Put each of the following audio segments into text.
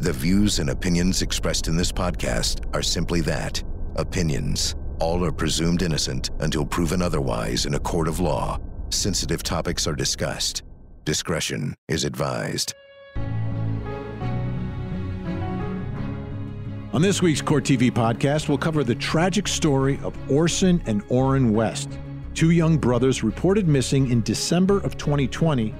The views and opinions expressed in this podcast are simply that opinions. All are presumed innocent until proven otherwise in a court of law. Sensitive topics are discussed. Discretion is advised. On this week's Court TV podcast, we'll cover the tragic story of Orson and Orrin West, two young brothers reported missing in December of 2020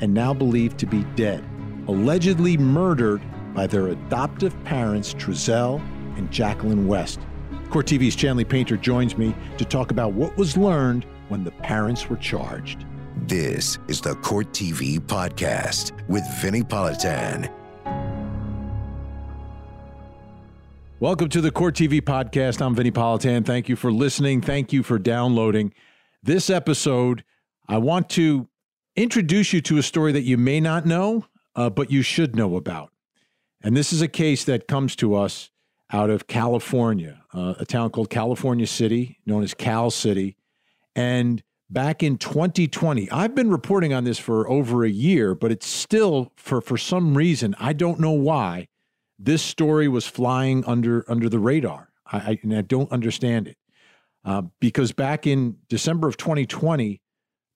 and now believed to be dead, allegedly murdered by their adoptive parents, Trezell and Jacqueline West. Court TV's Chanley Painter joins me to talk about what was learned when the parents were charged. This is the Court TV podcast with Vinnie Politan. Welcome to the Court TV podcast. I'm Vinnie Politan. Thank you for listening. Thank you for downloading. This episode, I want to introduce you to a story that you may not know, uh, but you should know about. And this is a case that comes to us out of California, uh, a town called California City, known as Cal City. And back in 2020, I've been reporting on this for over a year, but it's still, for, for some reason, I don't know why, this story was flying under, under the radar. I, I, and I don't understand it. Uh, because back in December of 2020,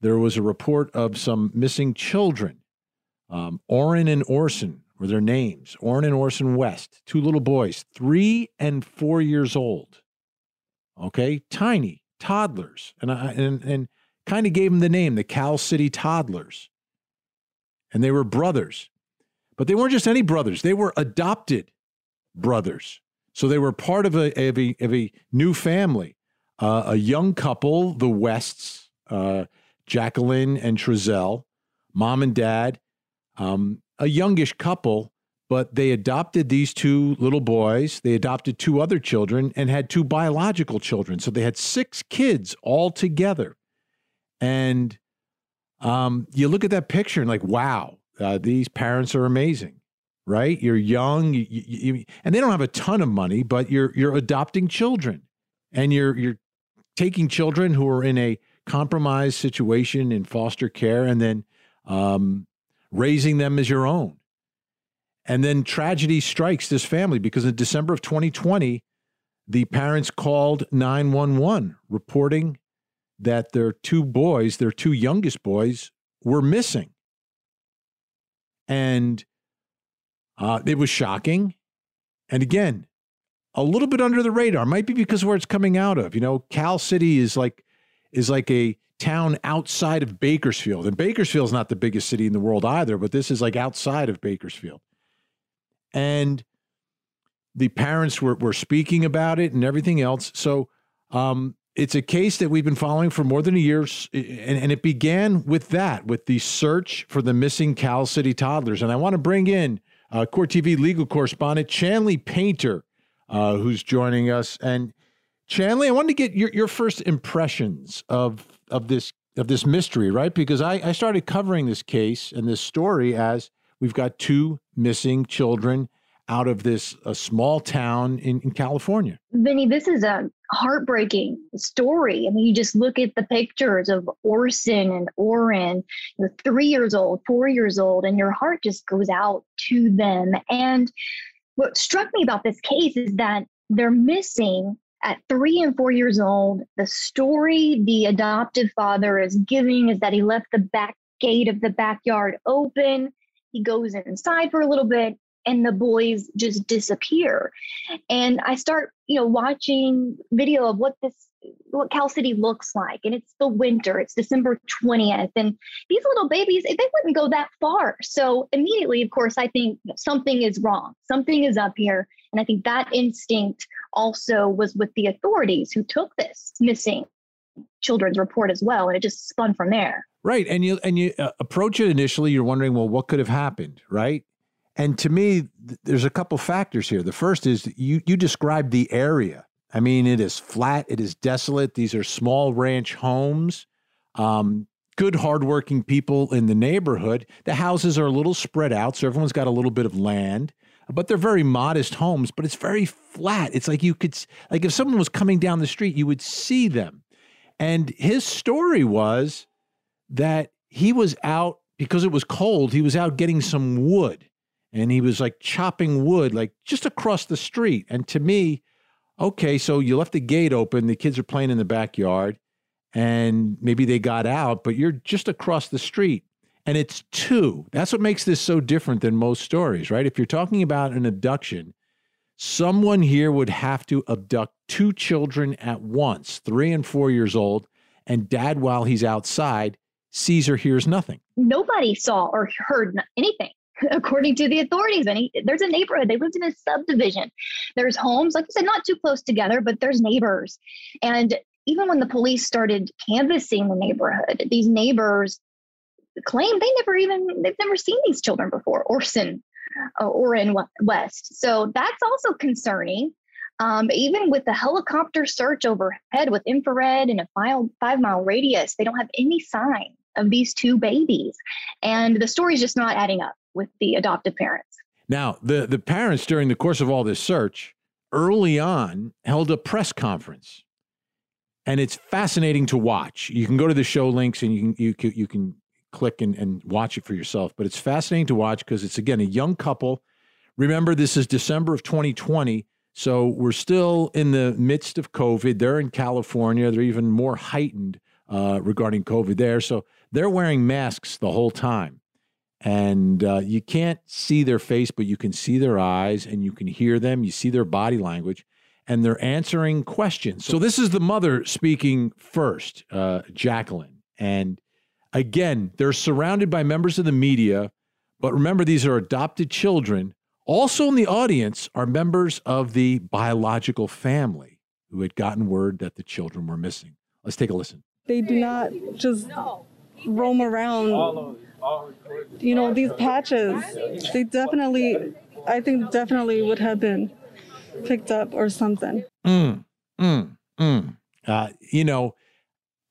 there was a report of some missing children. Um, Orrin and Orson were their names Orrin and Orson West, two little boys, three and four years old. Okay, tiny toddlers, and I, and and kind of gave them the name the Cal City Toddlers. And they were brothers, but they weren't just any brothers; they were adopted brothers. So they were part of a of a, of a new family, uh, a young couple, the Wests, uh, Jacqueline and Trezell, mom and dad. Um, a youngish couple, but they adopted these two little boys. They adopted two other children and had two biological children. So they had six kids all together. And um, you look at that picture and like, wow, uh, these parents are amazing, right? You're young, you, you, and they don't have a ton of money, but you're you're adopting children, and you're you're taking children who are in a compromised situation in foster care, and then um, raising them as your own. And then tragedy strikes this family because in December of 2020, the parents called 911 reporting that their two boys, their two youngest boys, were missing. And uh, it was shocking. And again, a little bit under the radar. Might be because of where it's coming out of. You know, Cal City is like is like a town outside of Bakersfield. And Bakersfield's not the biggest city in the world either, but this is like outside of Bakersfield. And the parents were, were speaking about it and everything else. So um, it's a case that we've been following for more than a year. And, and it began with that, with the search for the missing Cal City toddlers. And I want to bring in uh, Court TV legal correspondent Chanley Painter, uh, who's joining us. And Chanley, I wanted to get your, your first impressions of of this of this mystery, right? Because I, I started covering this case and this story as we've got two missing children out of this a small town in, in California. Vinnie, this is a heartbreaking story. I mean, you just look at the pictures of Orson and Orrin, you three years old, four years old, and your heart just goes out to them. And what struck me about this case is that they're missing at three and four years old, the story the adoptive father is giving is that he left the back gate of the backyard open. He goes inside for a little bit and the boys just disappear. And I start, you know, watching video of what this what Cal City looks like. And it's the winter, it's December 20th. And these little babies, they wouldn't go that far. So immediately, of course, I think something is wrong. Something is up here. And I think that instinct also was with the authorities who took this missing children's report as well. And it just spun from there. Right. And you and you uh, approach it initially, you're wondering, well, what could have happened, right? And to me, th- there's a couple factors here. The first is you you described the area. I mean, it is flat, it is desolate. These are small ranch homes. Um, good, hardworking people in the neighborhood. The houses are a little spread out, so everyone's got a little bit of land but they're very modest homes, but it's very flat. It's like you could, like if someone was coming down the street, you would see them. And his story was that he was out because it was cold, he was out getting some wood. and he was like chopping wood, like just across the street. And to me, okay, so you left the gate open, the kids are playing in the backyard, and maybe they got out, but you're just across the street. And it's two. That's what makes this so different than most stories, right? If you're talking about an abduction, someone here would have to abduct two children at once, three and four years old, and dad, while he's outside, sees or hears nothing. Nobody saw or heard anything according to the authorities. And he, there's a neighborhood. They lived in a subdivision. There's homes, like I said, not too close together, but there's neighbors. And even when the police started canvassing the neighborhood, these neighbors claim they never even they've never seen these children before, Orson uh, Orrin West. So that's also concerning. Um, even with the helicopter search overhead with infrared and a five, five mile radius, they don't have any sign of these two babies. And the story's just not adding up with the adoptive parents. Now, the, the parents, during the course of all this search, early on held a press conference. And it's fascinating to watch. You can go to the show links and you can, you can, you can click and, and watch it for yourself. But it's fascinating to watch because it's, again, a young couple. Remember, this is December of 2020. So we're still in the midst of COVID. They're in California. They're even more heightened uh, regarding COVID there. So they're wearing masks the whole time. And uh, you can't see their face, but you can see their eyes and you can hear them. You see their body language and they're answering questions. So this is the mother speaking first, uh, Jacqueline. And again, they're surrounded by members of the media. But remember, these are adopted children. Also in the audience are members of the biological family who had gotten word that the children were missing. Let's take a listen. They do not just roam around. You know, these patches, they definitely, I think, definitely would have been picked up or something. Mm, mm, mm. Uh, you know,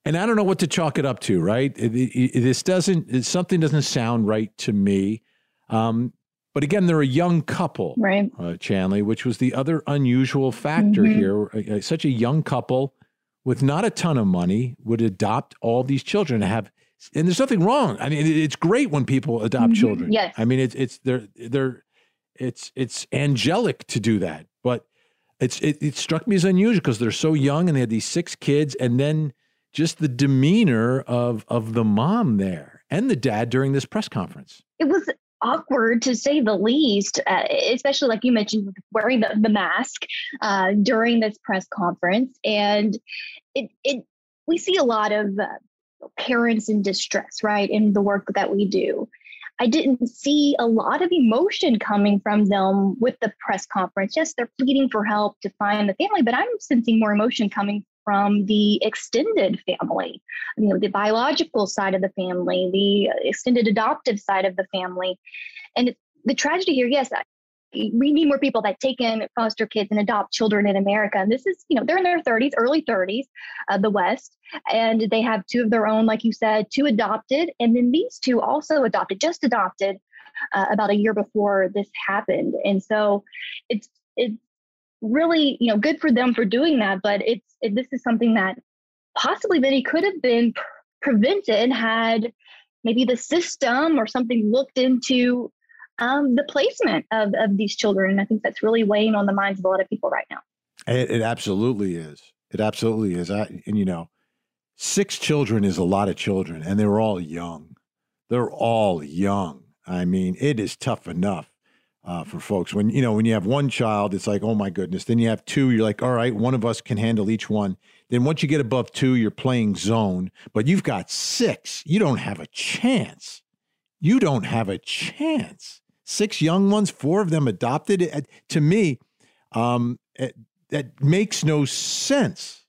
and I don't know what to chalk it up to, right? It, it, this doesn't, something doesn't sound right to me. Um, but again, they're a young couple, right? Uh, Chanley, which was the other unusual factor mm-hmm. here. Uh, such a young couple with not a ton of money would adopt all these children and have and there's nothing wrong. I mean, it's great when people adopt mm-hmm. children. Yes. I mean, it's it's they're they're it's it's angelic to do that. But it's it, it struck me as unusual because they're so young and they had these six kids, and then just the demeanor of of the mom there and the dad during this press conference. It was awkward to say the least, uh, especially like you mentioned, wearing the, the mask uh, during this press conference. And it, it we see a lot of uh, parents in distress, right, in the work that we do. I didn't see a lot of emotion coming from them with the press conference. Yes, they're pleading for help to find the family, but I'm sensing more emotion coming from the extended family, you know, the biological side of the family, the extended adoptive side of the family. And the tragedy here, yes, we need more people that take in foster kids and adopt children in America. And this is, you know, they're in their 30s, early 30s, uh, the West, and they have two of their own, like you said, two adopted, and then these two also adopted, just adopted uh, about a year before this happened. And so it's it's really, you know, good for them for doing that. But it's it, this is something that possibly Vinnie could have been prevented had maybe the system or something looked into um, the placement of, of these children. And I think that's really weighing on the minds of a lot of people right now. It, it absolutely is. It absolutely is. I, and you know, six children is a lot of children, and they're all young. They're all young. I mean, it is tough enough uh, for folks. When you know when you have one child, it's like oh my goodness. Then you have two, you're like all right, one of us can handle each one. Then once you get above two, you're playing zone. But you've got six, you don't have a chance. You don't have a chance. Six young ones, four of them adopted. To me, um, it, that makes no sense.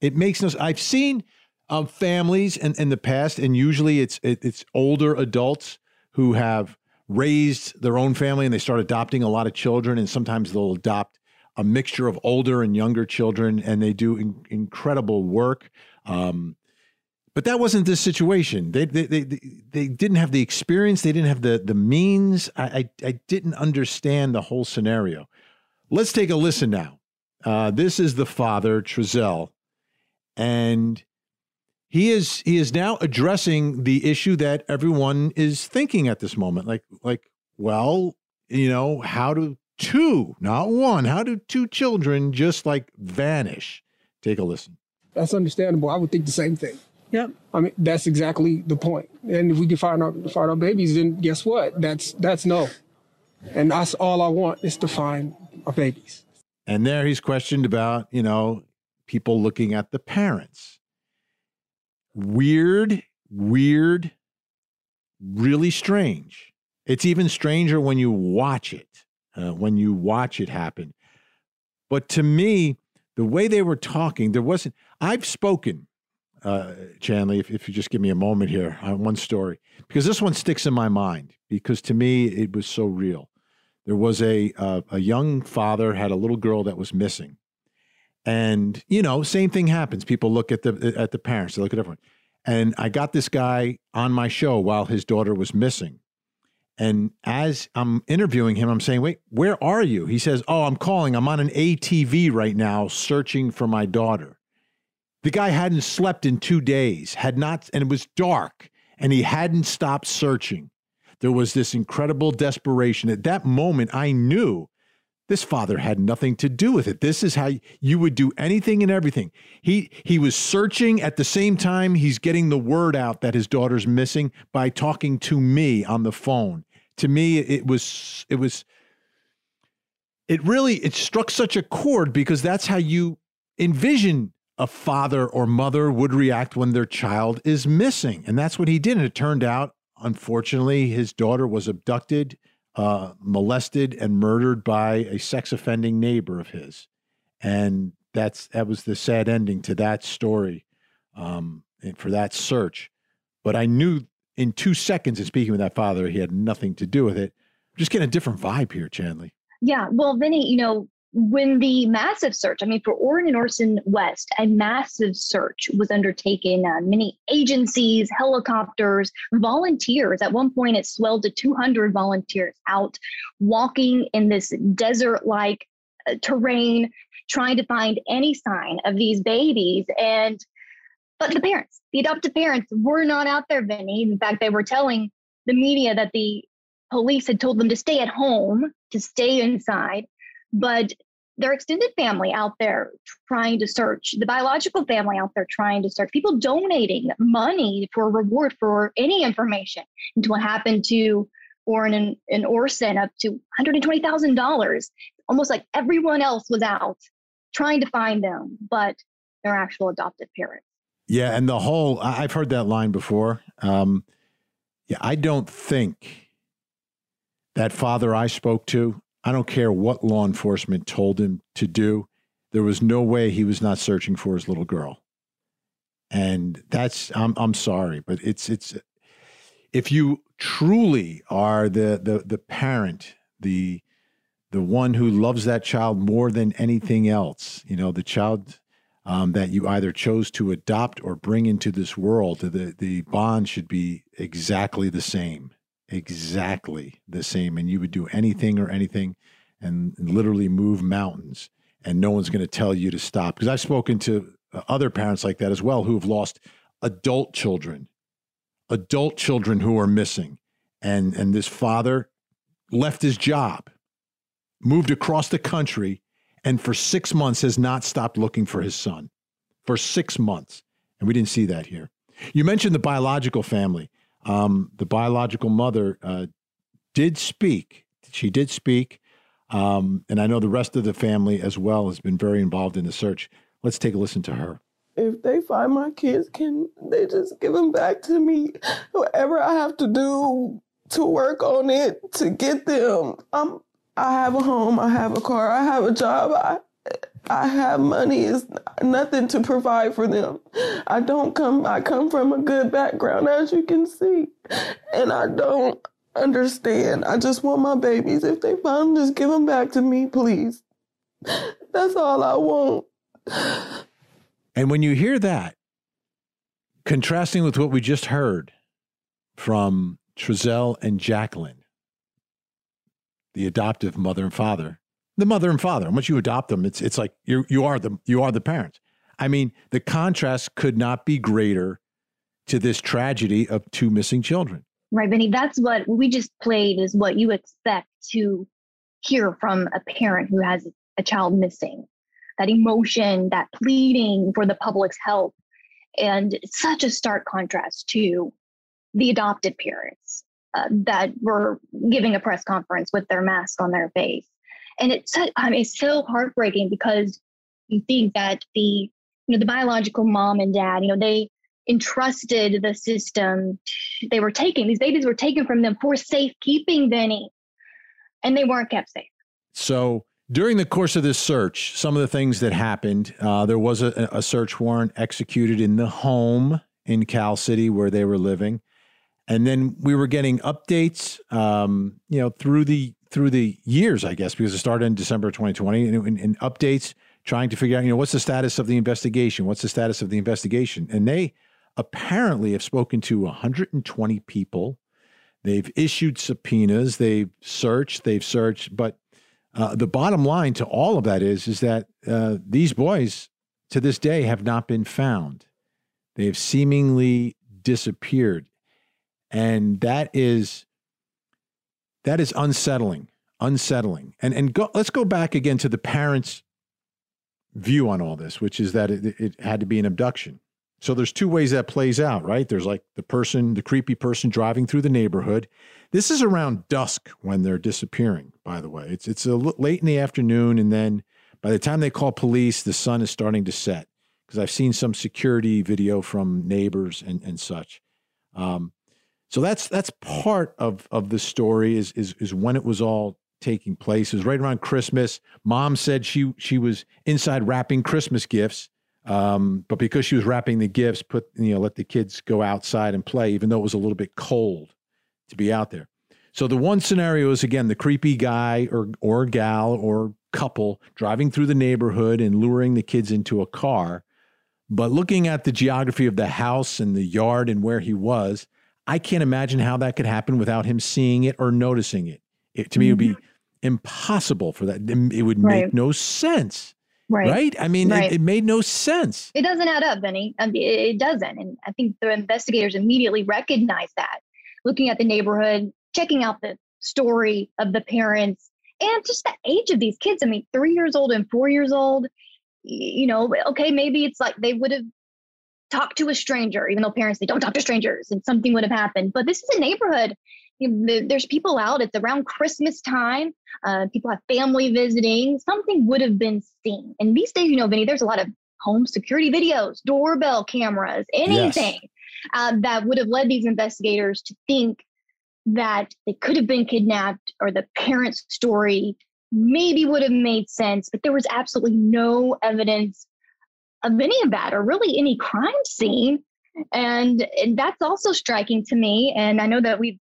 It makes no. I've seen um, families in, in the past, and usually it's it, it's older adults who have raised their own family and they start adopting a lot of children, and sometimes they'll adopt a mixture of older and younger children, and they do in, incredible work. Um, but that wasn't the situation. They, they, they, they didn't have the experience. They didn't have the, the means. I, I, I didn't understand the whole scenario. Let's take a listen now. Uh, this is the father, Trezell, and he is he is now addressing the issue that everyone is thinking at this moment. Like like, well, you know, how do two, not one, how do two children just like vanish? Take a listen. That's understandable. I would think the same thing. Yep. I mean, that's exactly the point. And if we can find our find our babies, then guess what? That's that's no. And that's all I want is to find our babies. And there he's questioned about, you know, people looking at the parents. Weird, weird, really strange. It's even stranger when you watch it, uh, when you watch it happen. But to me, the way they were talking, there wasn't, I've spoken, uh, Chanley, if, if you just give me a moment here on one story, because this one sticks in my mind because to me, it was so real. There was a, uh, a young father had a little girl that was missing. And, you know, same thing happens. People look at the, at the parents, they look at everyone. And I got this guy on my show while his daughter was missing. And as I'm interviewing him, I'm saying, wait, where are you? He says, oh, I'm calling. I'm on an ATV right now searching for my daughter. The guy hadn't slept in two days, had not, and it was dark, and he hadn't stopped searching. There was this incredible desperation. At that moment, I knew this father had nothing to do with it. This is how you would do anything and everything. He he was searching at the same time he's getting the word out that his daughter's missing by talking to me on the phone. To me it was it was it really it struck such a chord because that's how you envision a father or mother would react when their child is missing. And that's what he did and it turned out unfortunately his daughter was abducted uh, molested and murdered by a sex offending neighbor of his, and that's that was the sad ending to that story, um, and for that search. But I knew in two seconds in speaking with that father, he had nothing to do with it. just getting a different vibe here, Chanley. Yeah, well, Vinnie, you know, when the massive search, I mean, for Orrin and Orson West, a massive search was undertaken. Uh, many agencies, helicopters, volunteers. At one point, it swelled to 200 volunteers out walking in this desert like uh, terrain, trying to find any sign of these babies. And, but the parents, the adoptive parents, were not out there, Vinnie. In fact, they were telling the media that the police had told them to stay at home, to stay inside but their extended family out there trying to search, the biological family out there trying to search, people donating money for reward for any information into what happened to Orrin and, and Orson up to $120,000. Almost like everyone else was out trying to find them, but their actual adoptive parents. Yeah, and the whole I've heard that line before. Um, yeah, I don't think that father I spoke to I don't care what law enforcement told him to do. There was no way he was not searching for his little girl. And that's I'm I'm sorry, but it's it's if you truly are the the the parent, the the one who loves that child more than anything else, you know, the child um, that you either chose to adopt or bring into this world, the the bond should be exactly the same exactly the same and you would do anything or anything and, literally move mountains and no one's going to tell you to stop. Because i've spoken to uh, other parents like that as well who have lost adult children adult children who are missing and and this father left his job moved across the country and for 6 months has not stopped looking for his son. For 6 months and we didn't see that here. You mentioned the biological family um, the biological mother uh, did speak. She did speak. Um, and I know the rest of the family as well has been very involved in the search. Let's take a listen to her. If they find my kids, can they just give them back to me? Whatever I have to do to work on it to get them. I'm. I have a home. I have a car. I have a job. I I have money is nothing to provide for them. I don't come I come from a good background as you can see. And I don't understand. I just want my babies. If they find them, just give them back to me, please. That's all I want. And when you hear that, contrasting with what we just heard from Trezell and Jacqueline, the adoptive mother and father, the mother and father. Once you adopt them, it's it's like you you are the you are the parents. I mean, the contrast could not be greater to this tragedy of two missing children. Right, Vinnie. That's what we just played is what you expect to hear from a parent who has a child missing. That emotion, that pleading for the public's help. And such a stark contrast to the adopted parents uh, that were giving a press conference with their mask on their face. And it's, I mean, it's so heartbreaking because you think that the, you know, the biological mom and dad, you know, they entrusted the system. They were taken, these babies were taken from them for safekeeping, Vinnie, and they weren't kept safe. So during the course of this search, some of the things that happened, uh, there was a, a search warrant executed in the home in Cal City where they were living. And then we were getting updates, um, you know, through the through the years, I guess, because it started in December 2020, and, and, and, updates trying to figure out, you know, what's the status of the investigation? What's the status of the investigation? And they apparently have spoken to 120 people. They've issued subpoenas. They've searched. They've searched. But uh, the bottom line to all of that is, is that uh, these boys to this day have not been found. They have seemingly disappeared, and that is that is unsettling. Unsettling. And and go, let's go back again to the parents' view on all this, which is that it, it had to be an abduction. So there's two ways that plays out, right? There's like the person, the creepy person driving through the neighborhood. This is around dusk when they're disappearing, by the way. It's it's a l- late in the afternoon and then by the time they call police, the sun is starting to set because I've seen some security video from neighbors and and such. Um, so that's that's part of of the story is is is when it was all taking place. It was right around Christmas. Mom said she she was inside wrapping Christmas gifts um, but because she was wrapping the gifts, put you know, let the kids go outside and play, even though it was a little bit cold to be out there. So the one scenario is again the creepy guy or or gal or couple driving through the neighborhood and luring the kids into a car. But looking at the geography of the house and the yard and where he was, I can't imagine how that could happen without him seeing it or noticing it. it to me, mm-hmm. it would be mm-hmm. impossible for that. It would make right. no sense Right. Right. I mean, right. It, it, made no sense. It doesn't add up, Vinnie. Um, it, it doesn't. And I think the investigators immediately recognized that, looking at the neighborhood, checking out the story of the parents and just the age of these kids. I mean, three years old and four years old, you know, okay, maybe it's like they would have talked to a stranger, even though parents say don't talk to strangers and something would have happened. But this is a neighborhood there's people out. It's around Christmas time. Uh, people have family visiting. Something would have been seen. And these days, you know, Vinnie, there's a lot of home security videos, doorbell cameras, anything yes. uh, that would have led these investigators to think that they could have been kidnapped or the parents' story maybe would have made sense. But there was absolutely no evidence of any of that or really any crime scene. And, and that's also striking to me. And I know that we've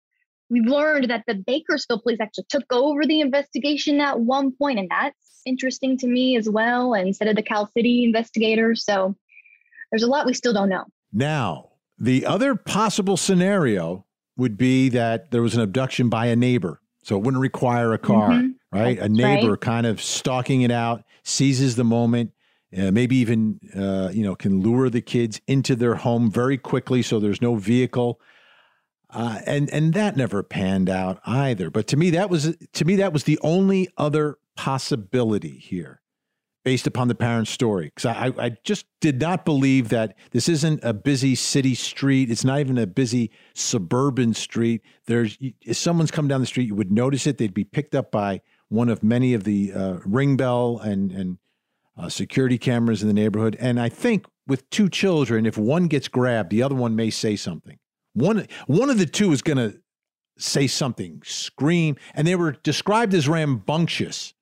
we've learned that the Bakersfield police actually took over the investigation at one point, and that's interesting to me as well, instead of the Cal City investigators. So there's a lot we still don't know. Now, the other possible scenario would be that there was an abduction by a neighbor. So it wouldn't require a car, mm-hmm. right? A neighbor right. kind of stalking it out, seizes the moment, uh, maybe even uh, you know can lure the kids into their home very quickly, so there's no vehicle uh, and and that never panned out either. But to me, that was to me that was the only other possibility here, based upon the parent's story. Because I, I just did not believe that this isn't a busy city street. It's not even a busy suburban street. There's if someone's come down the street, you would notice it. They'd be picked up by one of many of the uh, ring bell and and uh, security cameras in the neighborhood. And I think with two children, if one gets grabbed, the other one may say something. One one of the two is going to say something, scream, and they were described as rambunctious.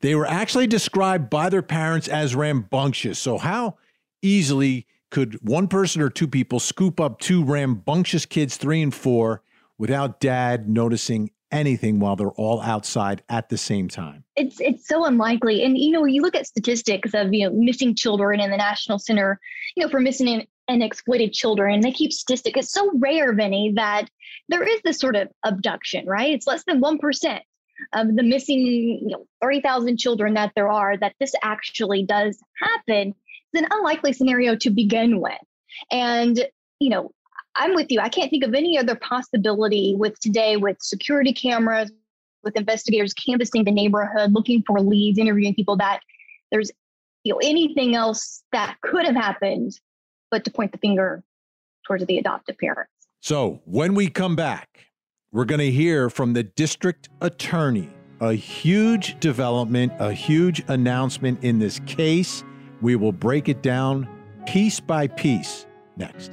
They were actually described by their parents as rambunctious. So how easily could one person or two people scoop up two rambunctious kids, three and four, without dad noticing anything while they're all outside at the same time? It's it's so unlikely. And you know, you look at statistics of you know missing children in the National Center, you know, for missing and exploited children. They keep statistic. It's so rare, Vinnie, that there is this sort of abduction, right? It's less than 1% of the missing you know, 30,000 children that there are that this actually does happen. It's an unlikely scenario to begin with. And, you know, I'm with you. I can't think of any other possibility with today with security cameras, with investigators canvassing the neighborhood, looking for leads, interviewing people that there's you know anything else that could have happened but to point the finger towards the adoptive parents. So, when we come back, we're going to hear from the district attorney a huge development, a huge announcement in this case. We will break it down piece by piece next.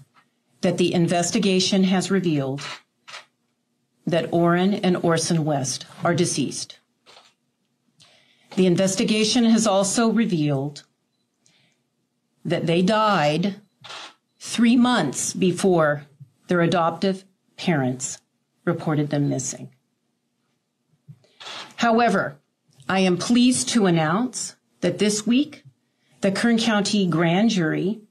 that the investigation has revealed that Orrin and Orson West are deceased. The investigation has also revealed that they died three months before their adoptive parents reported them missing. However, I am pleased to announce that this week the Kern County Grand Jury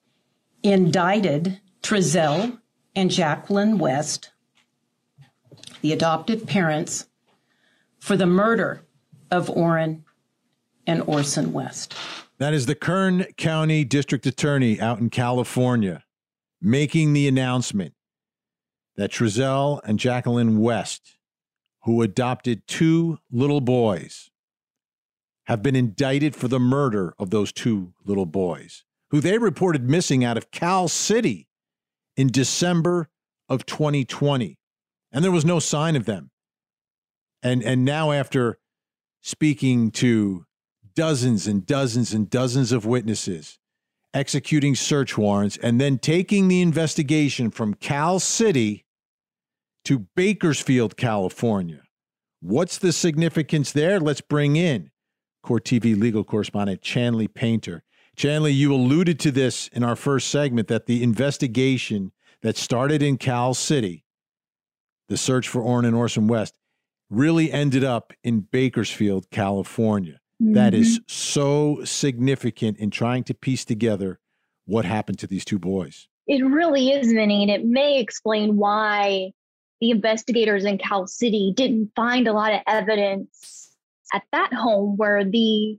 indicted Trezell and Jacqueline West, the adoptive parents, for the murder of Orrin and Orson West. That is the Kern County District Attorney out in California making the announcement that Trezell and Jacqueline West, who adopted two little boys, have been indicted for the murder of those two little boys, who they reported missing out of Cal City in December of 2020. And there was no sign of them. And, and now, after speaking to dozens and dozens and dozens of witnesses, executing search warrants, and then taking the investigation from Cal City to Bakersfield, California. What's the significance there? Let's bring in Court TV legal correspondent Chanley Painter. Chanley, you alluded to this in our first segment that the investigation that started in Cal City, the search for Orrin and Orson West, really ended up in Bakersfield, California. Mm-hmm. That is mm-hmm. so significant in trying to piece together what happened to these two boys. It really is, Vinnie, and it may explain why the investigators in Cal City didn't find a lot of evidence at that home where the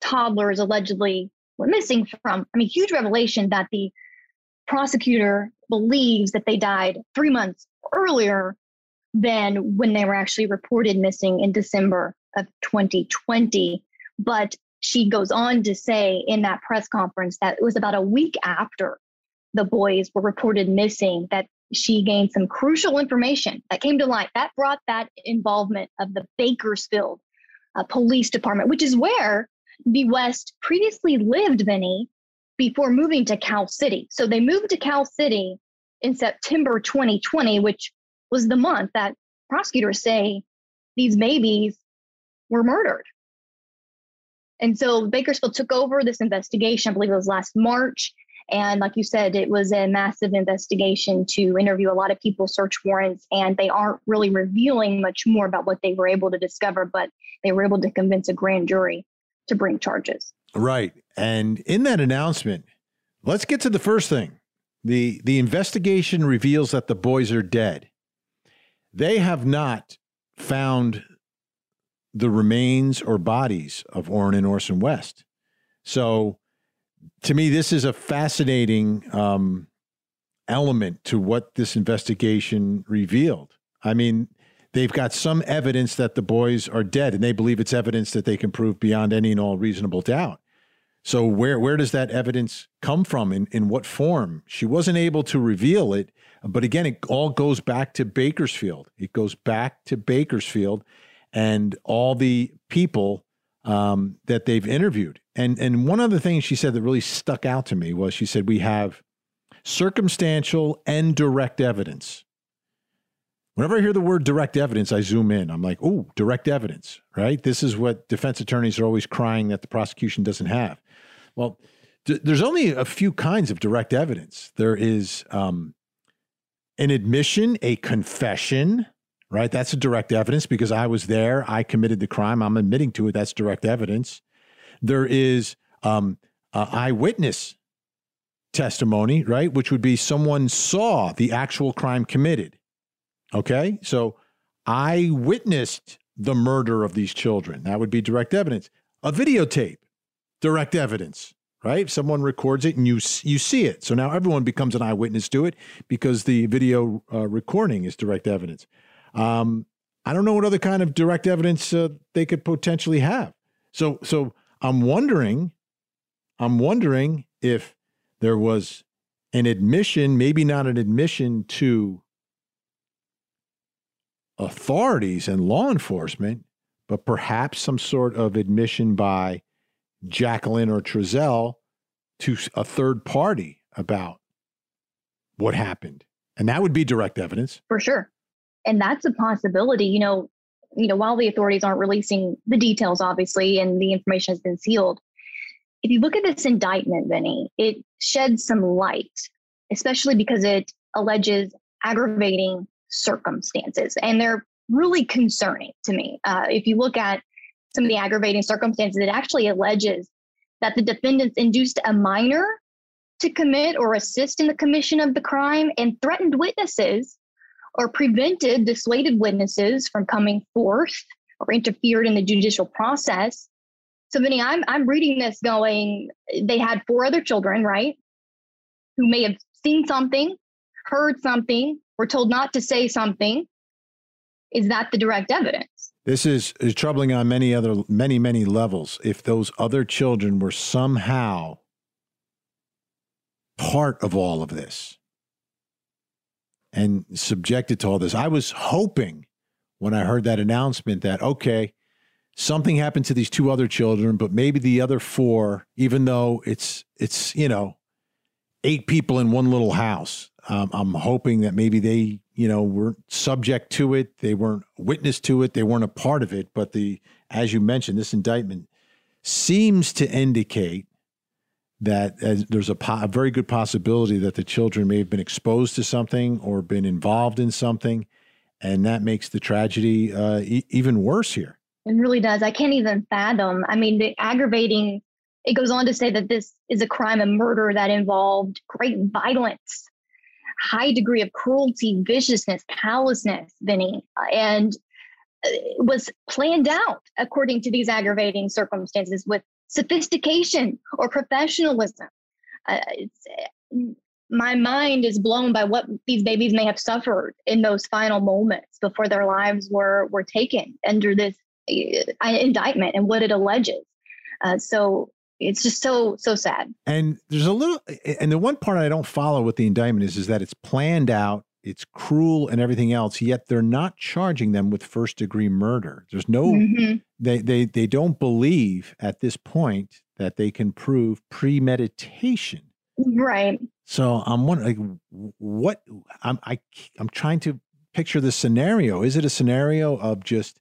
toddlers allegedly were missing from. I mean, huge revelation that the prosecutor believes that they died three months earlier than when they were actually reported missing in December of 2020. But she goes on to say in that press conference that it was about a week after the boys were reported missing that she gained some crucial information that came to light that brought that involvement of the Bakersfield uh, Police Department, which is where the West previously lived, Vinnie, before moving to Cal City. So they moved to Cal City in September 2020, which was the month that prosecutors say these babies were murdered. And so Bakersfield took over this investigation, I believe it was last March. And like you said, it was a massive investigation to interview a lot of people, search warrants, and they aren't really revealing much more about what they were able to discover, but they were able to convince a grand jury to bring charges. Right. And in that announcement, let's get to the first thing. The the investigation reveals that the boys are dead. They have not found the remains or bodies of Orrin and Orson West. So to me, this is a fascinating um, element to what this investigation revealed. I mean, they've got some evidence that the boys are dead, and they believe it's evidence that they can prove beyond any and all reasonable doubt. So where where does that evidence come from? In in what form? She wasn't able to reveal it, but again, it all goes back to Bakersfield. It goes back to Bakersfield and all the people um, that they've interviewed. And and one other thing she said that really stuck out to me was she said we have circumstantial and direct evidence. Whenever I hear the word direct evidence, I zoom in. I'm like, oh, direct evidence, right? This is what defense attorneys are always crying that the prosecution doesn't have. Well, d- there's only a few kinds of direct evidence. There is um, an admission, a confession, right? That's a direct evidence because I was there. I committed the crime. I'm admitting to it. That's direct evidence. There is um, eyewitness testimony, right? Which would be someone saw the actual crime committed. Okay. So I witnessed the murder of these children. That would be direct evidence. A videotape, direct evidence, right? Someone records it and you you see it. So now everyone becomes an eyewitness to it because the video uh, recording is direct evidence. Um, I don't know what other kind of direct evidence uh, they could potentially have. So so I'm wondering, I'm wondering if there was an admission, maybe not an admission to authorities and law enforcement, but perhaps some sort of admission by Jacqueline or Trezell to a third party about what happened. And that would be direct evidence. For sure. And that's a possibility. You know, you know, while the authorities aren't releasing the details, obviously, and the information has been sealed, if you look at this indictment, Vinnie, it sheds some light, especially because it alleges aggravating circumstances. And they're really concerning to me. Uh, if you look at some of the aggravating circumstances, it actually alleges that the defendants induced a minor to commit or assist in the commission of the crime and threatened witnesses or prevented dissuaded witnesses from coming forth or interfered in the judicial process. So, Vinnie, I'm I'm reading this going, they had four other children, right? Who may have seen something, heard something, were told not to say something. Is that the direct evidence? This is, is troubling on many other many, many levels. If those other children were somehow part of all of this and subjected to all this. I was hoping when I heard that announcement that, okay, something happened to these two other children, but maybe the other four, even though it's, it's, you know, eight people in one little house, um, I'm hoping that maybe they, you know, weren't subject to it. They weren't witness to it. They weren't a part of it. But the, as you mentioned, this indictment seems to indicate that there's a, po- a, very good possibility that the children may have been exposed to something or been involved in something, and that makes the tragedy uh, e- even worse here. It really does. I can't even fathom. I mean, the aggravating. It goes on to say that this is a crime of murder that involved great violence, high degree of cruelty, viciousness, callousness, Vinnie, and uh, was planned out according to these aggravating circumstances with sophistication or professionalism. Uh, my mind is blown by what these babies may have suffered in those final moments before their lives were were taken under this uh, indictment and what it alleges. Uh, so it's just so so sad. And there's a little, and the one part I don't follow with the indictment is is that it's planned out it's cruel and everything else yet they're not charging them with first degree murder there's no mm-hmm. they, they they don't believe at this point that they can prove premeditation right so i'm wondering like, what i'm I, i'm trying to picture the scenario is it a scenario of just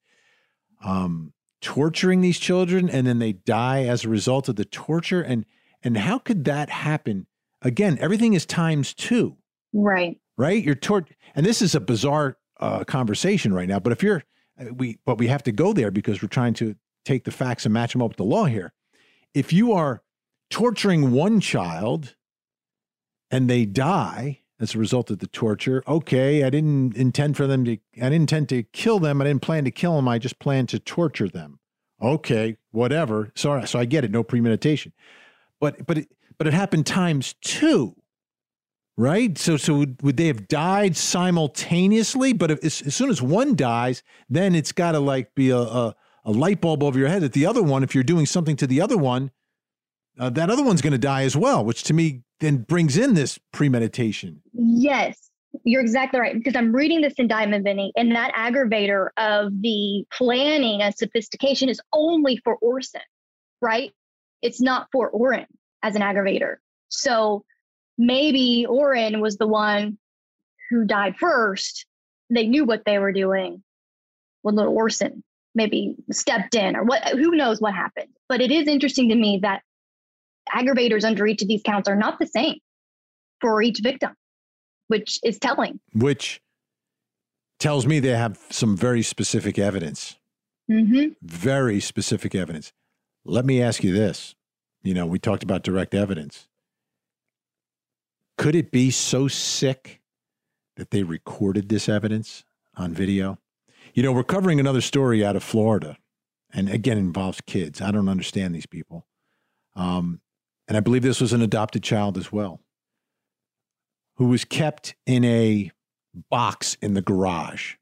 um torturing these children and then they die as a result of the torture and and how could that happen again everything is times two right right? You're toward, and this is a bizarre uh, conversation right now. But if you're, uh, we, but we have to go there because we're trying to take the facts and match them up with the law here. If you are torturing one child and they die as a result of the torture, okay, I didn't intend for them to, I didn't intend to kill them. I didn't plan to kill them. I just planned to torture them. Okay, whatever. So, so I get it. No premeditation. But, but, it, but it happened times two right? So, so would, would they have died simultaneously? But if, as, as, soon as one dies, then it's got to like be a, a, a, light bulb over your head that the other one, if you're doing something to the other one, uh, that other one's going to die as well, which to me then brings in this premeditation. Yes, you're exactly right. Because I'm reading this indictment, Vinnie, and that aggravator of the planning and sophistication is only for Orson, right? It's not for Orrin as an aggravator. So maybe Orrin was the one who died first. They knew what they were doing when little Orson maybe stepped in or what who knows what happened. But it is interesting to me that aggravators under each of these counts are not the same for each victim, which is telling. Which tells me they have some very specific evidence. Mm-hmm. Very specific evidence. Let me ask you this. You know, we talked about direct evidence. Could it be so sick that they recorded this evidence on video? You know, we're covering another story out of Florida, and again, involves kids. I don't understand these people. Um, and I believe this was an adopted child as well, who was kept in a box in the garage,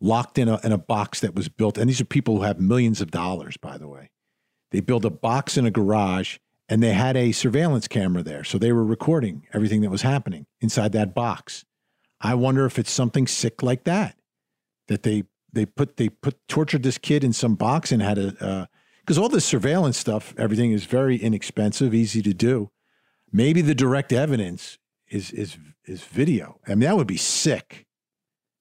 locked in a, in a box that was built. And these are people who have millions of dollars, by the way. They built a box in a garage and they had a surveillance camera there. So they were recording everything that was happening inside that box. I wonder if it's something sick like that, that they they put they put tortured this kid in some box and had a uh, because all this surveillance stuff, everything is very inexpensive, easy to do. Maybe the direct evidence is is is video. I mean, that would be sick.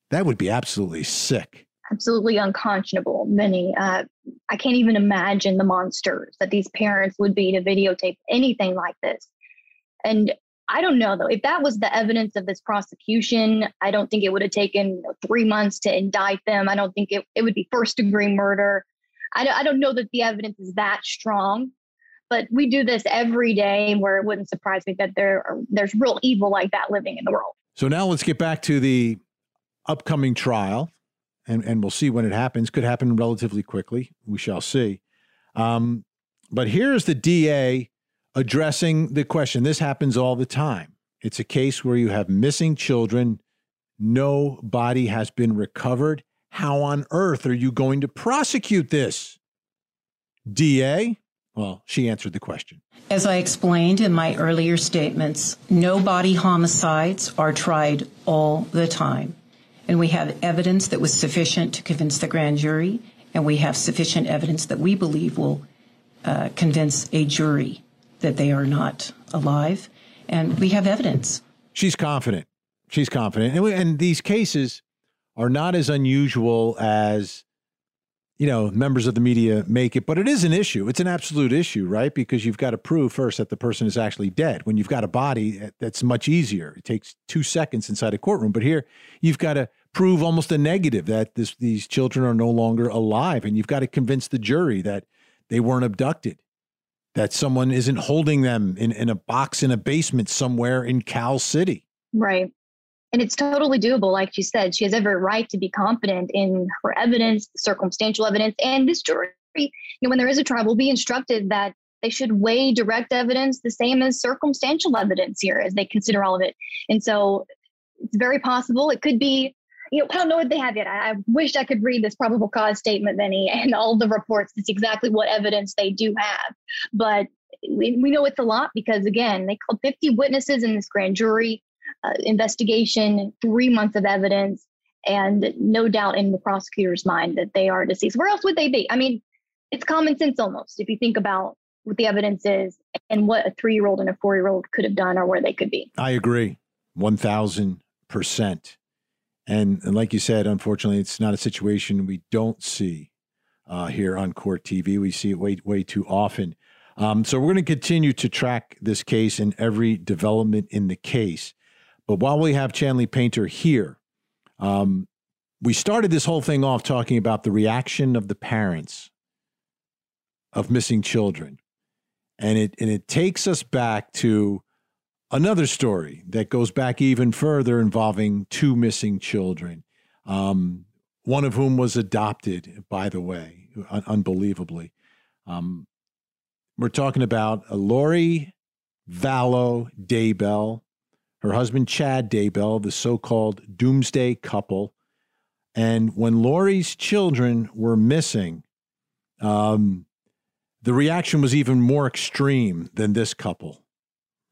That would be absolutely sick. Absolutely unconscionable. Many. Uh, I can't even imagine the monsters that these parents would be to videotape anything like this. And I don't know though. If that was the evidence of this prosecution, I don't think it would have taken three months to indict them. I don't think it, it would be first degree murder. I don't, I don't know that the evidence is that strong but we do this every day where it wouldn't surprise me that there are, there's real evil like that living in the world. So now let's get back to the upcoming trial, and, and we'll see when it happens. Could happen relatively quickly. We shall see. Um, but here's the DA addressing the question. This happens all the time. It's a case where you have missing children, no body has been recovered. How on earth are you going to prosecute this? DA, well, she answered the question. As I explained in my earlier statements, no body homicides are tried all the time. And we have evidence that was sufficient to convince the grand jury, and we have sufficient evidence that we believe will uh, convince a jury that they are not alive. And we have evidence. She's confident. She's confident. And, we, and these cases are not as unusual as you know, members of the media make it, but it is an issue. It's an absolute issue, right? Because you've got to prove first that the person is actually dead. When you've got a body, eh, that's much easier. It takes two seconds inside a courtroom. But here, you've got to prove almost a negative that this, these children are no longer alive. And you've got to convince the jury that they weren't abducted, that someone isn't holding them in, in a box in a basement somewhere in Cal City. Right. And it's totally doable. Like you said, she has every right to be confident in her evidence, circumstantial evidence, and this jury, you know, when there is a trial, will be instructed that they should weigh direct evidence the same as circumstantial evidence here as they consider all of it. And so it's very possible. It could be, you know, I don't know what they have yet. I, I wish I could read this probable cause statement, Vinnie, and all the reports. It's exactly what evidence they do have. But we, we know it's a lot because, again, they called 50 witnesses in this grand jury uh, investigation, three months of evidence, and no doubt in the prosecutor's mind that they are deceased. Where else would they be? I mean, it's common sense almost if you think about what the evidence is and what a three year old and a four year old could have done or where they could be. I agree, 1000%. And, and like you said, unfortunately, it's not a situation we don't see uh, here on Court TV. We see it way, way too often. Um, so we're going to continue to track this case and every development in the case. But while we have Chanley Painter here, um, we started this whole thing off talking about the reaction of the parents of missing children. And it, and it takes us back to another story that goes back even further involving two missing children, um, one of whom was adopted, by the way, un- unbelievably. Um, we're talking about Lori Vallow Daybell her husband Chad Daybell, the so-called doomsday couple. And when Lori's children were missing, um, the reaction was even more extreme than this couple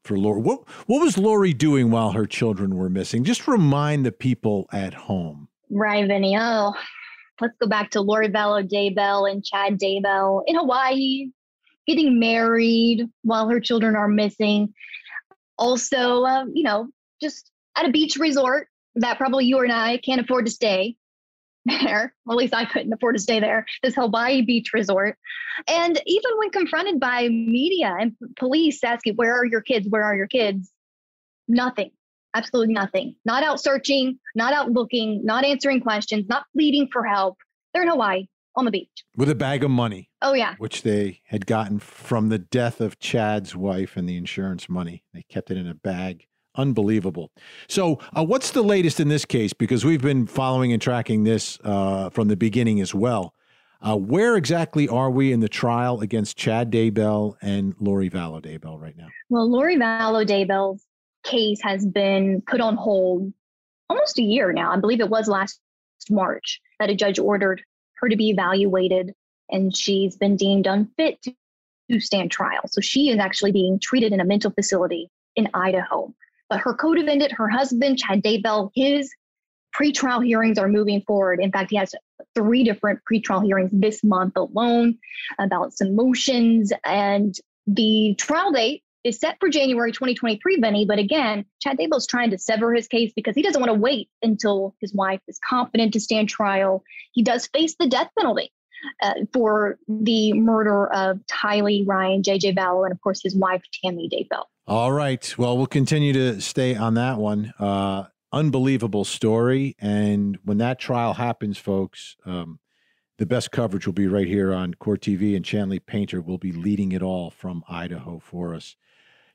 for Lori. What, what was Lori doing while her children were missing? Just remind the people at home. Right, Vinnie. Oh, let's go back to Lori Vallow Daybell and Chad Daybell in Hawaii, getting married while her children are missing also, um, you know, just at a beach resort that probably you and I can't afford to stay. there. Well, at least I couldn't afford to stay there. This Hawaii beach resort. And even when confronted by media and police asking, Where are your kids? Where are your kids? Nothing. Absolutely nothing. Not out searching, not out looking, not answering questions, not pleading for help. They're in Hawaii on the beach with a bag of money. Oh, yeah. Which they had gotten from the death of Chad's wife and the insurance money. They kept it in a bag. Unbelievable. So, uh, what's the latest in this case? Because we've been following and tracking this uh, from the beginning as well. Uh, where exactly are we in the trial against Chad Daybell and Lori Vallow Daybell right now? Well, Lori Vallow Daybell's case has been put on hold almost a year now. I believe it was last March that a judge ordered her to be evaluated, and she's been deemed unfit to, stand trial. So she is actually being treated in a mental facility in Idaho. But her co-defendant, her husband, Chad Daybell, his pretrial hearings are moving forward. In fact, he has three different pretrial hearings this month alone about some motions. And the trial date is set for January 2023, Vinnie. But again, Chad Daybell's trying to sever his case because he doesn't want to wait until his wife is competent to stand trial. He does face the death penalty. Uh, for the murder of Tylee Ryan, JJ Vallow, and of course his wife, Tammy Daybell. All right. Well, we'll continue to stay on that one. Uh, unbelievable story. And when that trial happens, folks, um, the best coverage will be right here on Court TV, and Chanley Painter will be leading it all from Idaho for us.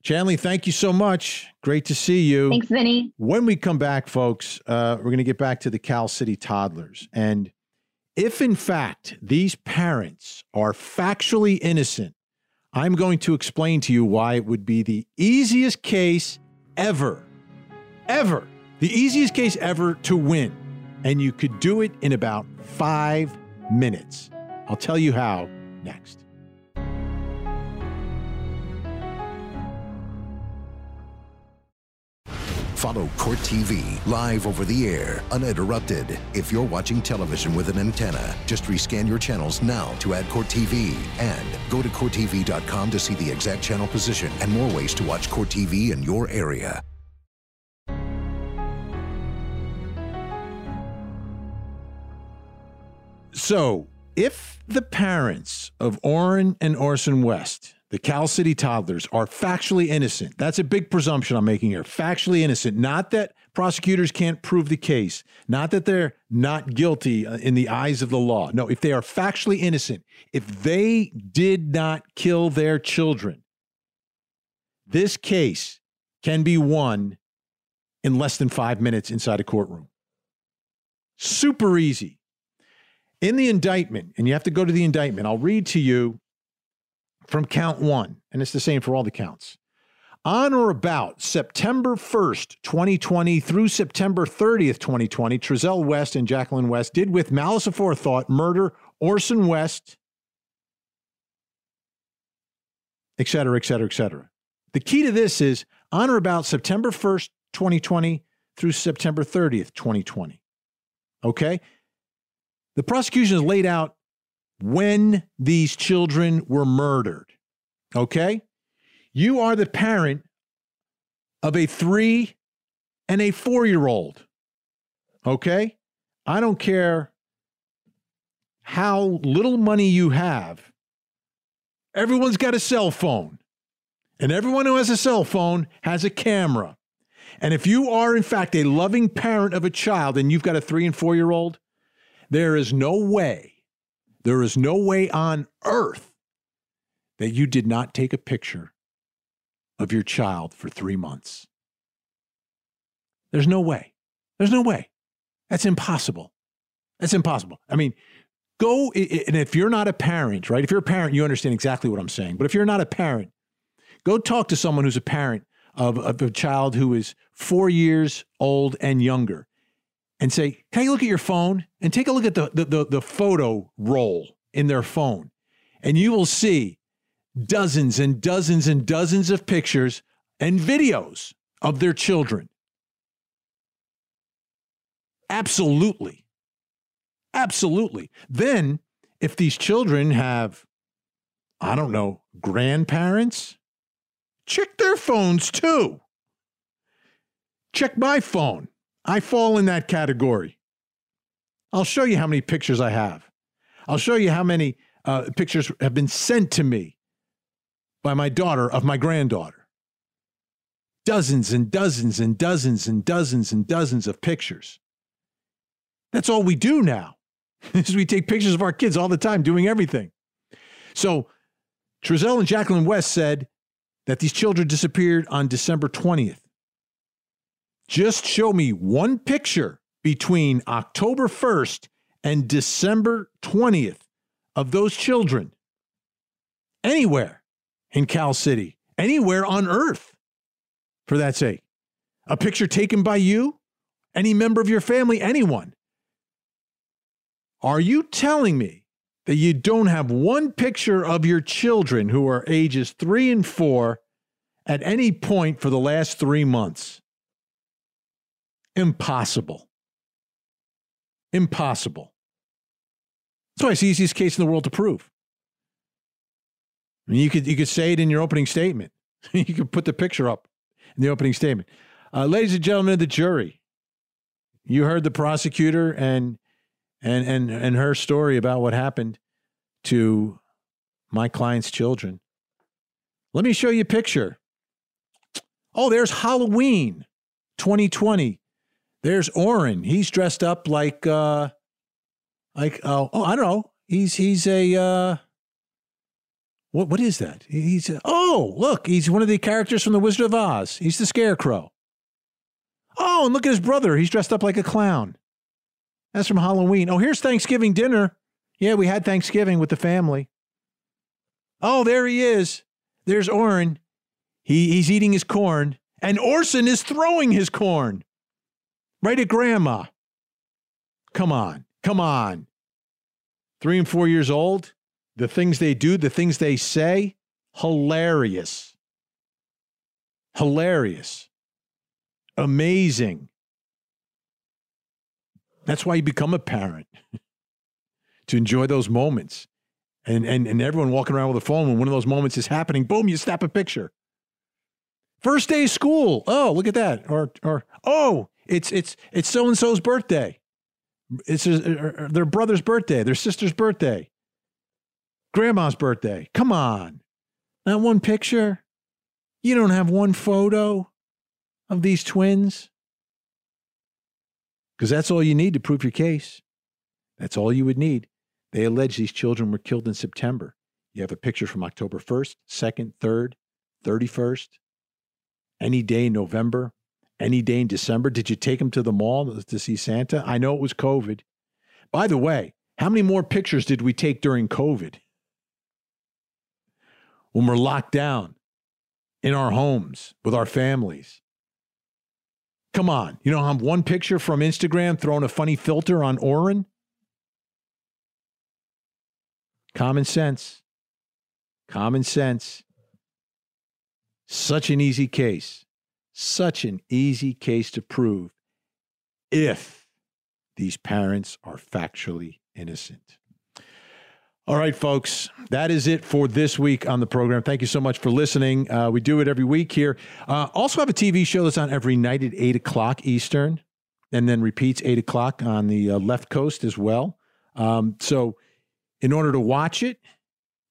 Chanley, thank you so much. Great to see you. Thanks, Vinnie. When we come back, folks, uh, we're going to get back to the Cal City toddlers. And if, in fact, these parents are factually innocent, I'm going to explain to you why it would be the easiest case ever, ever, the easiest case ever to win. And you could do it in about five minutes. I'll tell you how next. Follow Court TV live over the air, uninterrupted. If you're watching television with an antenna, just rescan your channels now to add Court TV and go to CourtTV.com to see the exact channel position and more ways to watch Court TV in your area. So, if the parents of Orrin and Orson West the Cal City toddlers are factually innocent. That's a big presumption I'm making here. Factually innocent. Not that prosecutors can't prove the case, not that they're not guilty uh, in the eyes of the law. No, if they are factually innocent, if they did not kill their children, this case can be won in less than five minutes inside a courtroom. Super easy. In the indictment, and you have to go to the indictment, I'll read to you from count one, and it's the same for all the counts. On or about September 1st, 2020 through September 30th, 2020, Trezell West and Jacqueline West did with malice aforethought murder Orson West, et cetera, et cetera, et cetera. The key to this is on or about September 1st, 2020 through September 30th, 2020. Okay? The prosecution has laid out when these children were murdered. Okay? You are the parent of a three and a four year old. Okay? I don't care how little money you have, everyone's got a cell phone. And everyone who has a cell phone has a camera. And if you are, in fact, a loving parent of a child and you've got a three and four year old, there is no way there is no way on earth that you did not take a picture of your child for three months. There's no way. There's no way. That's impossible. That's impossible. I mean, go, and if you're not a parent, right? If you're a parent, you understand exactly what I'm saying. But if you're not a parent, go talk to someone who's a parent of, of a child who is four years old and younger and say, you look at your phone? And take a look at the, the, the, the photo roll in their phone. And you will see dozens and dozens and dozens of pictures and videos of their children. Absolutely. Absolutely. Then, if these children have, I don't know, grandparents, check their phones too. Check my phone. I fall in that category. I'll show you how many pictures I have. I'll show you how many uh, pictures have been sent to me by my daughter of my granddaughter. Dozens and dozens and dozens and dozens and dozens of pictures. That's all we do now. is we take pictures of our kids all the time doing everything. So Trezell and Jacqueline West said that these children disappeared on December 20th. Just show me one picture between October 1st and December 20th of those children anywhere in Cal City, anywhere on earth, for that sake. A picture taken by you, any member of your family, anyone. Are you telling me that you don't have one picture of your children who are ages three and four at any point for the last three months? Impossible. Impossible. That's why it's the easiest case in the world to prove. I mean, you could you could say it in your opening statement. you could put the picture up in the opening statement. Uh, ladies and gentlemen of the jury, you heard the prosecutor and and and and her story about what happened to my client's children. Let me show you a picture. Oh, there's Halloween 2020. There's Orrin. He's dressed up like uh like oh, oh I don't know. He's he's a uh what what is that? He's a, oh look, he's one of the characters from the Wizard of Oz. He's the Scarecrow. Oh, and look at his brother. He's dressed up like a clown. That's from Halloween. Oh, here's Thanksgiving dinner. Yeah, we had Thanksgiving with the family. Oh, there he is. There's Orrin. He, he's eating his corn, and Orson is throwing his corn right at grandma. Come on, come on. Three and four years old, the things they do, the things they say, hilarious. Hilarious. Amazing. That's why you become a parent to enjoy those moments. And, and, and everyone walking around with a phone when one of those moments is happening, boom, you snap a picture. First day of school. Oh, look at that. Or, or oh, it's it's it's so and so's birthday. It's er, er, er, their brother's birthday, their sister's birthday, grandma's birthday. Come on, not one picture. You don't have one photo of these twins because that's all you need to prove your case. That's all you would need. They allege these children were killed in September. You have a picture from October 1st, 2nd, 3rd, 31st, any day in November, any day in December. Did you take him to the mall to see Santa? I know it was COVID. By the way, how many more pictures did we take during COVID? When we're locked down in our homes with our families. Come on. You know, I'm one picture from Instagram throwing a funny filter on Orrin? Common sense. Common sense. Such an easy case. Such an easy case to prove if these parents are factually innocent. All right, folks, that is it for this week on the program. Thank you so much for listening. Uh, we do it every week here. Uh, also, have a TV show that's on every night at 8 o'clock Eastern and then repeats 8 o'clock on the uh, left coast as well. Um, so, in order to watch it,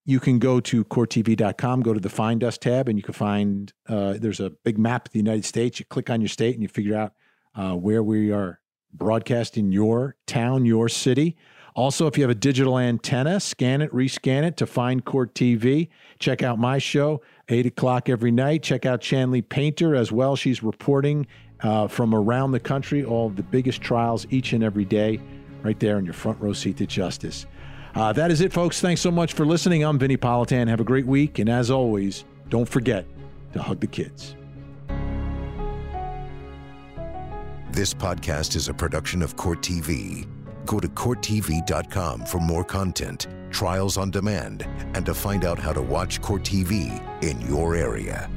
you can go to courttv.com, go to the Find Us tab, and you can find uh, there's a big map of the United States. You click on your state and you figure out uh, where we are broadcasting your town, your city. Also, if you have a digital antenna, scan it, rescan it to find Court TV. Check out my show, 8 o'clock every night. Check out Chanley Painter as well. She's reporting uh, from around the country all the biggest trials each and every day, right there in your front row seat to justice. Uh, that is it, folks. Thanks so much for listening. I'm Vinnie Politan. Have a great week. And as always, don't forget to hug the kids. This podcast is a production of Court TV. Go to CourtTV.com for more content, trials on demand, and to find out how to watch Court TV in your area.